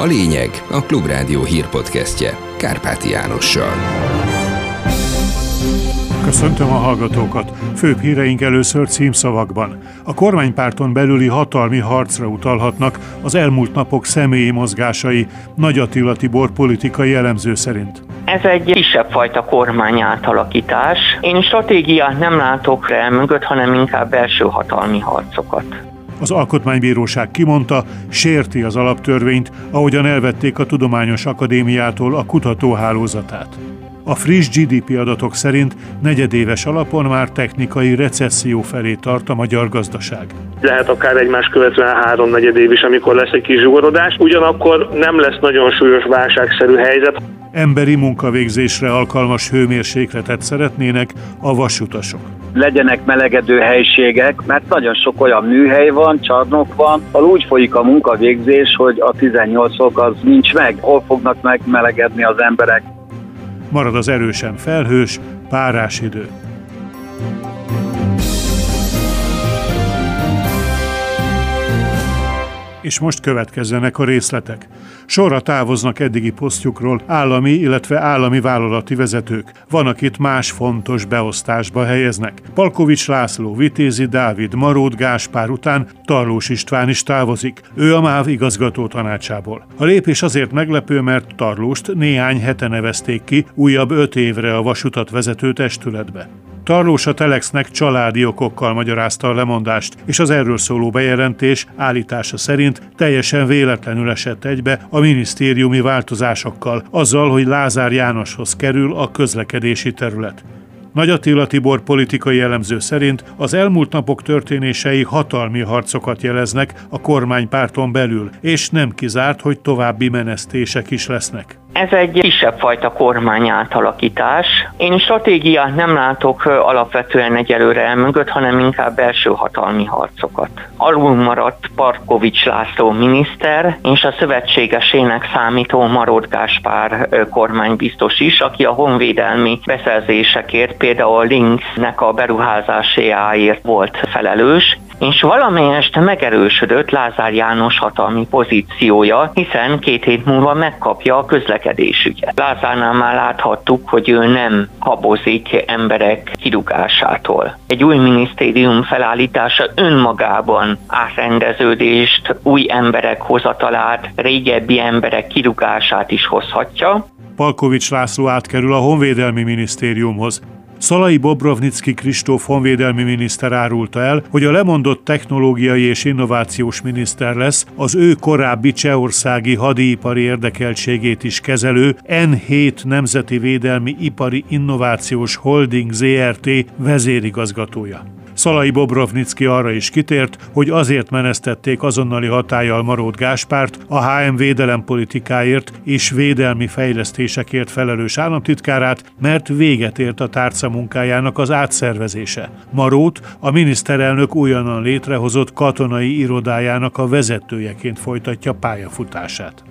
A lényeg a Klubrádió hírpodcastje Kárpáti Jánossal. Köszöntöm a hallgatókat! Főbb híreink először címszavakban. A kormánypárton belüli hatalmi harcra utalhatnak az elmúlt napok személyi mozgásai, Nagy Attila Tibor politikai elemző szerint. Ez egy kisebb fajta kormány átalakítás. Én stratégiát nem látok rá mögött, hanem inkább belső hatalmi harcokat. Az Alkotmánybíróság kimondta, sérti az alaptörvényt, ahogyan elvették a Tudományos Akadémiától a kutatóhálózatát. A friss GDP adatok szerint negyedéves alapon már technikai recesszió felé tart a magyar gazdaság. Lehet akár egymás követően három negyed év is, amikor lesz egy kis zsugorodás, ugyanakkor nem lesz nagyon súlyos válságszerű helyzet. Emberi munkavégzésre alkalmas hőmérsékletet szeretnének a vasutasok. Legyenek melegedő helységek, mert nagyon sok olyan műhely van, csarnok van, ahol úgy folyik a munkavégzés, hogy a 18 fok az nincs meg. Hol fognak megmelegedni az emberek? Marad az erősen felhős, párás idő. És most következzenek a részletek. Sorra távoznak eddigi posztjukról állami, illetve állami vállalati vezetők. Van, akit más fontos beosztásba helyeznek. Palkovics László, Vitézi Dávid, Marót Gáspár után Tarlós István is távozik. Ő a MÁV igazgató tanácsából. A lépés azért meglepő, mert Tarlóst néhány hete nevezték ki újabb öt évre a vasutat vezető testületbe. Tarlós a Telexnek családi okokkal magyarázta a lemondást, és az erről szóló bejelentés állítása szerint teljesen véletlenül esett egybe a minisztériumi változásokkal, azzal, hogy Lázár Jánoshoz kerül a közlekedési terület. Nagy Attila Tibor politikai elemző szerint az elmúlt napok történései hatalmi harcokat jeleznek a kormánypárton belül, és nem kizárt, hogy további menesztések is lesznek. Ez egy kisebb fajta kormány átalakítás. Én stratégiát nem látok alapvetően egyelőre mögött, hanem inkább belső hatalmi harcokat. Alul maradt Parkovics László miniszter, és a szövetségesének számító Marod Gáspár kormánybiztos is, aki a honvédelmi beszerzésekért, például Linksnek a beruházásáért volt felelős, és valamelyest megerősödött Lázár János hatalmi pozíciója, hiszen két hét múlva megkapja a közlekedésügyet. Lázárnál már láthattuk, hogy ő nem habozik emberek kirugásától. Egy új minisztérium felállítása önmagában átrendeződést, új emberek hozatalát, régebbi emberek kirugását is hozhatja. Palkovics László átkerül a Honvédelmi Minisztériumhoz. Szalai Bobrovnicki Kristóf honvédelmi miniszter árulta el, hogy a lemondott technológiai és innovációs miniszter lesz az ő korábbi csehországi hadipari érdekeltségét is kezelő N7 Nemzeti Védelmi Ipari Innovációs Holding ZRT vezérigazgatója. Szalai Bobrovnicki arra is kitért, hogy azért menesztették azonnali hatállyal Marót Gáspárt, a HM védelem politikáért és védelmi fejlesztésekért felelős államtitkárát, mert véget ért a tárca munkájának az átszervezése. Marót a miniszterelnök újonnan létrehozott katonai irodájának a vezetőjeként folytatja pályafutását.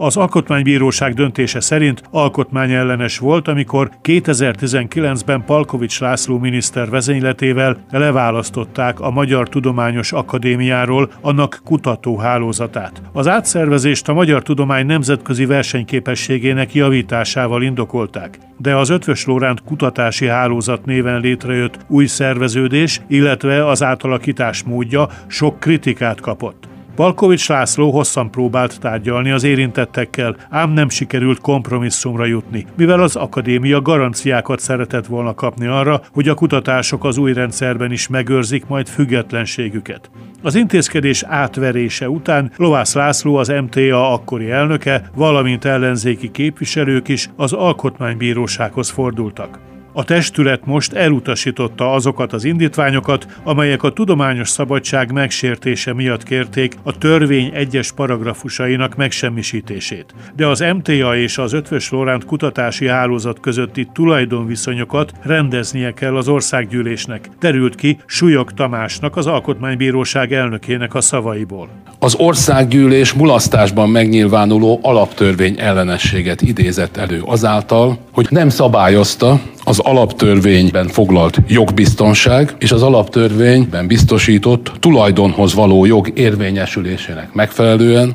Az Alkotmánybíróság döntése szerint alkotmányellenes volt, amikor 2019-ben Palkovics László miniszter vezényletével leválasztották a Magyar Tudományos Akadémiáról annak kutatóhálózatát. Az átszervezést a magyar tudomány nemzetközi versenyképességének javításával indokolták de az Ötvös Lóránt kutatási hálózat néven létrejött új szerveződés, illetve az átalakítás módja sok kritikát kapott. Palkovics László hosszan próbált tárgyalni az érintettekkel, ám nem sikerült kompromisszumra jutni, mivel az akadémia garanciákat szeretett volna kapni arra, hogy a kutatások az új rendszerben is megőrzik majd függetlenségüket. Az intézkedés átverése után Lovász László, az MTA akkori elnöke, valamint ellenzéki képviselők is az alkotmánybírósághoz fordultak. A testület most elutasította azokat az indítványokat, amelyek a tudományos szabadság megsértése miatt kérték a törvény egyes paragrafusainak megsemmisítését. De az MTA és az Ötvös Lóránt kutatási hálózat közötti tulajdonviszonyokat rendeznie kell az országgyűlésnek, terült ki Súlyog Tamásnak, az Alkotmánybíróság elnökének a szavaiból. Az országgyűlés mulasztásban megnyilvánuló alaptörvény ellenességet idézett elő azáltal, hogy nem szabályozta az alaptörvényben foglalt jogbiztonság és az alaptörvényben biztosított tulajdonhoz való jog érvényesülésének megfelelően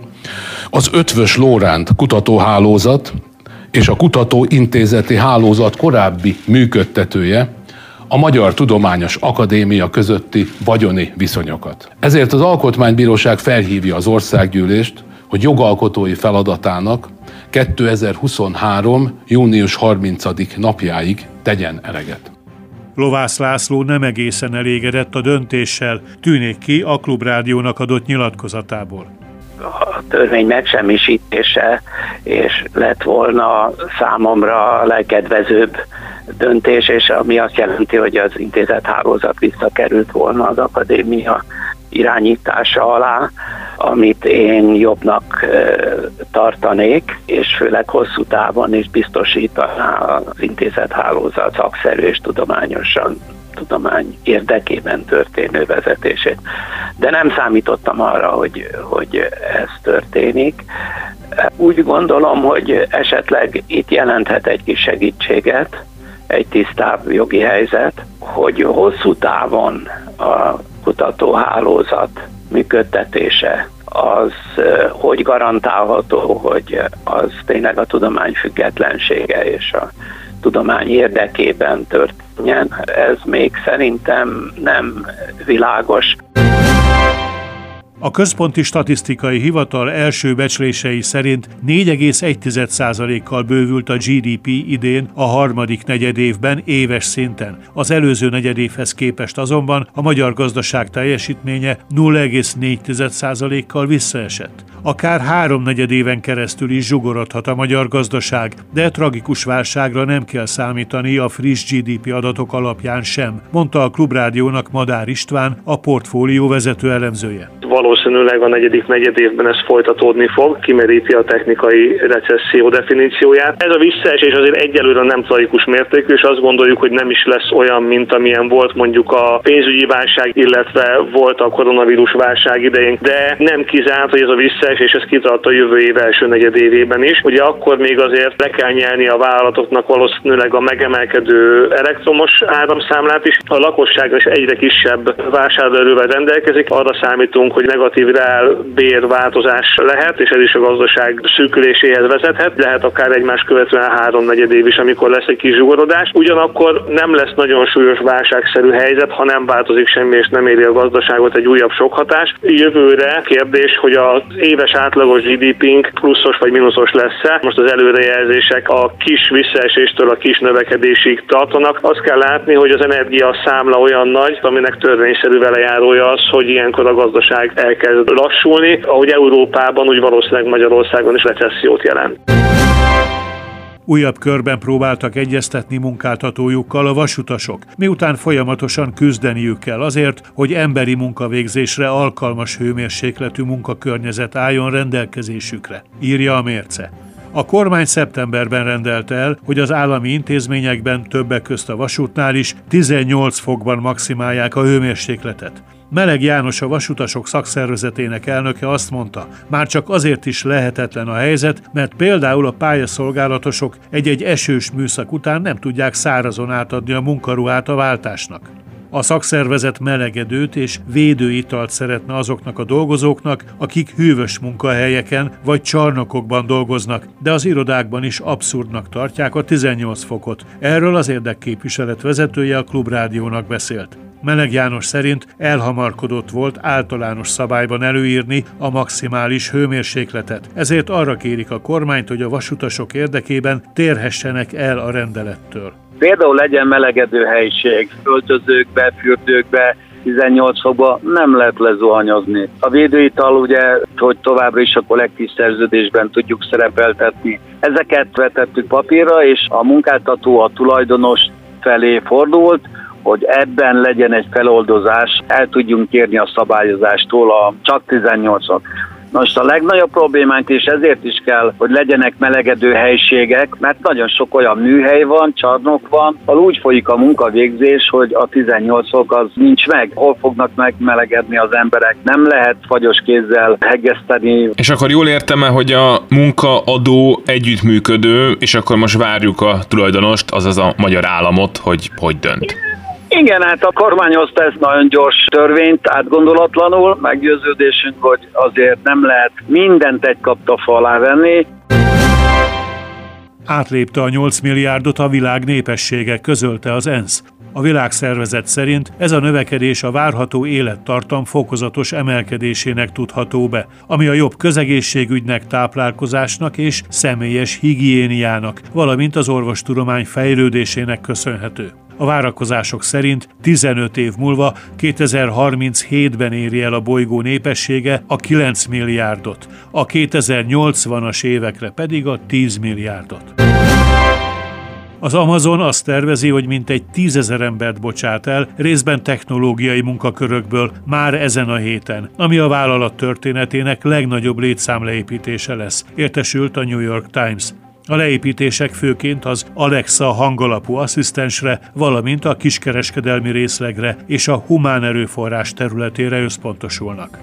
az Ötvös Lóránt kutatóhálózat és a Kutatóintézeti Hálózat korábbi működtetője a Magyar Tudományos Akadémia közötti vagyoni viszonyokat. Ezért az Alkotmánybíróság felhívja az országgyűlést, hogy jogalkotói feladatának 2023. június 30. napjáig tegyen eleget. Lovász László nem egészen elégedett a döntéssel, tűnik ki a Klubrádiónak adott nyilatkozatából. A törvény megsemmisítése, és lett volna számomra a legkedvezőbb döntés, és ami azt jelenti, hogy az intézet hálózat visszakerült volna az akadémia irányítása alá, amit én jobbnak tartanék, és főleg hosszú távon is biztosítaná az intézet hálózat szakszerű és tudományosan tudomány érdekében történő vezetését. De nem számítottam arra, hogy, hogy ez történik. Úgy gondolom, hogy esetleg itt jelenthet egy kis segítséget, egy tisztább jogi helyzet, hogy hosszú távon a kutatóhálózat működtetése az hogy garantálható, hogy az tényleg a tudomány függetlensége és a tudomány érdekében történjen. Ez még szerintem nem világos. A Központi Statisztikai Hivatal első becslései szerint 4,1%-kal bővült a GDP idén a harmadik negyedévben éves szinten. Az előző negyedévhez képest azonban a magyar gazdaság teljesítménye 0,4%-kal visszaesett. Akár háromnegyed éven keresztül is zsugorodhat a magyar gazdaság, de tragikus válságra nem kell számítani a friss GDP adatok alapján sem, mondta a Klubrádiónak Madár István, a portfólió vezető elemzője. Valószínűleg a negyedik negyed évben ez folytatódni fog, kimeríti a technikai recesszió definícióját. Ez a visszaesés azért egyelőre nem tragikus mértékű, és azt gondoljuk, hogy nem is lesz olyan, mint amilyen volt mondjuk a pénzügyi válság, illetve volt a koronavírus válság idején, de nem kizárt, hogy ez a visszaesés és ez kitart a jövő év első negyedévében is. Ugye akkor még azért le kell nyelni a vállalatoknak valószínűleg a megemelkedő elektromos áramszámlát is. A lakosság is egyre kisebb vásárlóerővel rendelkezik, arra számítunk, hogy negatív reál bérváltozás lehet, és ez is a gazdaság szűküléséhez vezethet. Lehet akár egymás követően három negyed év is, amikor lesz egy kis zsugorodás. Ugyanakkor nem lesz nagyon súlyos válságszerű helyzet, ha nem változik semmi, és nem éri a gazdaságot egy újabb sok hatás. Jövőre kérdés, hogy az éve éves átlagos GDP-nk pluszos vagy mínuszos lesz-e. Most az előrejelzések a kis visszaeséstől a kis növekedésig tartanak. Azt kell látni, hogy az energia számla olyan nagy, aminek törvényszerű velejárója az, hogy ilyenkor a gazdaság elkezd lassulni. Ahogy Európában, úgy valószínűleg Magyarországon is recessziót jelent. Újabb körben próbáltak egyeztetni munkáltatójukkal a vasutasok, miután folyamatosan küzdeniük kell azért, hogy emberi munkavégzésre alkalmas hőmérsékletű munkakörnyezet álljon rendelkezésükre, írja a mérce. A kormány szeptemberben rendelte el, hogy az állami intézményekben többek közt a vasútnál is 18 fokban maximálják a hőmérsékletet. Meleg János a vasutasok szakszervezetének elnöke azt mondta, már csak azért is lehetetlen a helyzet, mert például a pályaszolgálatosok egy-egy esős műszak után nem tudják szárazon átadni a munkaruhát a váltásnak. A szakszervezet melegedőt és védőitalt szeretne azoknak a dolgozóknak, akik hűvös munkahelyeken vagy csarnokokban dolgoznak, de az irodákban is abszurdnak tartják a 18 fokot. Erről az érdekképviselet vezetője a Klubrádiónak beszélt. Meleg János szerint elhamarkodott volt általános szabályban előírni a maximális hőmérsékletet, ezért arra kérik a kormányt, hogy a vasutasok érdekében térhessenek el a rendelettől. Például legyen melegedő helység, öltözőkbe, fürdőkbe, 18 fokba nem lehet lezuhanyozni. A védőital ugye, hogy továbbra is a kollektív szerződésben tudjuk szerepeltetni. Ezeket vetettük papírra, és a munkáltató a tulajdonos felé fordult, hogy ebben legyen egy feloldozás, el tudjunk kérni a szabályozástól a csak 18-ot. Most a legnagyobb problémánk, és ezért is kell, hogy legyenek melegedő helységek, mert nagyon sok olyan műhely van, csarnok van, ahol úgy folyik a munkavégzés, hogy a 18 fok az nincs meg. Hol fognak megmelegedni az emberek? Nem lehet fagyos kézzel hegeszteni. És akkor jól értem-e, hogy a munkaadó együttműködő, és akkor most várjuk a tulajdonost, azaz a magyar államot, hogy hogy dönt? Igen, hát a kormány hozta ezt nagyon gyors törvényt, átgondolatlanul, meggyőződésünk, hogy azért nem lehet mindent egy kapta alá venni. Átlépte a 8 milliárdot a világ népessége, közölte az ENSZ. A világszervezet szerint ez a növekedés a várható élettartam fokozatos emelkedésének tudható be, ami a jobb közegészségügynek, táplálkozásnak és személyes higiéniának, valamint az orvostudomány fejlődésének köszönhető. A várakozások szerint 15 év múlva 2037-ben éri el a bolygó népessége a 9 milliárdot, a 2080-as évekre pedig a 10 milliárdot. Az Amazon azt tervezi, hogy mintegy tízezer embert bocsát el, részben technológiai munkakörökből már ezen a héten, ami a vállalat történetének legnagyobb létszámleépítése lesz, értesült a New York Times. A leépítések főként az Alexa hangalapú asszisztensre, valamint a kiskereskedelmi részlegre és a humán erőforrás területére összpontosulnak.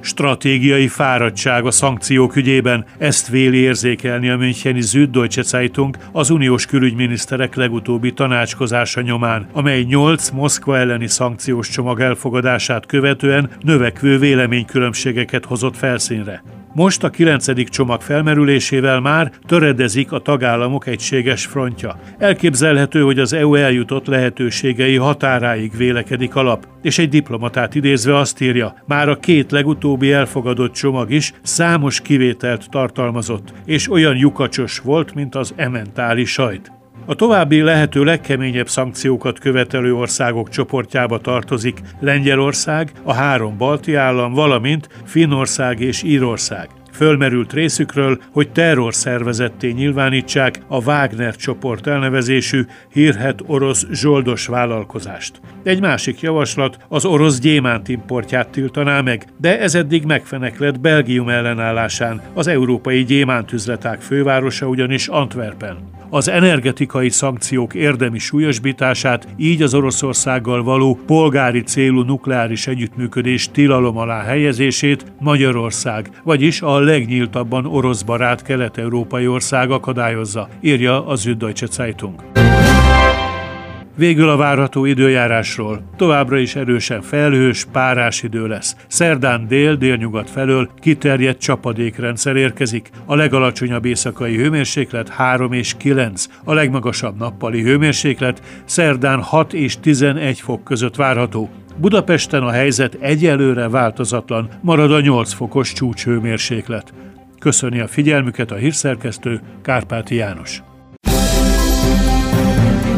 Stratégiai fáradtság a szankciók ügyében, ezt véli érzékelni a Müncheni Süddeutsche Zeitung az uniós külügyminiszterek legutóbbi tanácskozása nyomán, amely nyolc Moszkva elleni szankciós csomag elfogadását követően növekvő véleménykülönbségeket hozott felszínre. Most a kilencedik csomag felmerülésével már töredezik a tagállamok egységes frontja. Elképzelhető, hogy az EU eljutott lehetőségei határáig vélekedik alap, és egy diplomatát idézve azt írja, már a két legutóbbi elfogadott csomag is számos kivételt tartalmazott, és olyan lyukacsos volt, mint az ementáli sajt. A további lehető legkeményebb szankciókat követelő országok csoportjába tartozik Lengyelország, a három balti állam, valamint Finnország és Írország. Fölmerült részükről, hogy terrorszervezetté nyilvánítsák a Wagner csoport elnevezésű hírhet orosz zsoldos vállalkozást. Egy másik javaslat az orosz gyémánt importját tiltaná meg, de ez eddig megfeneklett Belgium ellenállásán, az európai gyémántüzleták fővárosa ugyanis Antwerpen az energetikai szankciók érdemi súlyosbítását, így az Oroszországgal való polgári célú nukleáris együttműködés tilalom alá helyezését Magyarország, vagyis a legnyíltabban orosz barát kelet-európai ország akadályozza, írja a Süddeutsche Zeitung. Végül a várható időjárásról. Továbbra is erősen felhős, párás idő lesz. Szerdán dél-délnyugat felől kiterjedt csapadékrendszer érkezik. A legalacsonyabb éjszakai hőmérséklet 3 és 9, a legmagasabb nappali hőmérséklet szerdán 6 és 11 fok között várható. Budapesten a helyzet egyelőre változatlan, marad a 8 fokos csúcshőmérséklet. Köszöni a figyelmüket a hírszerkesztő Kárpáti János.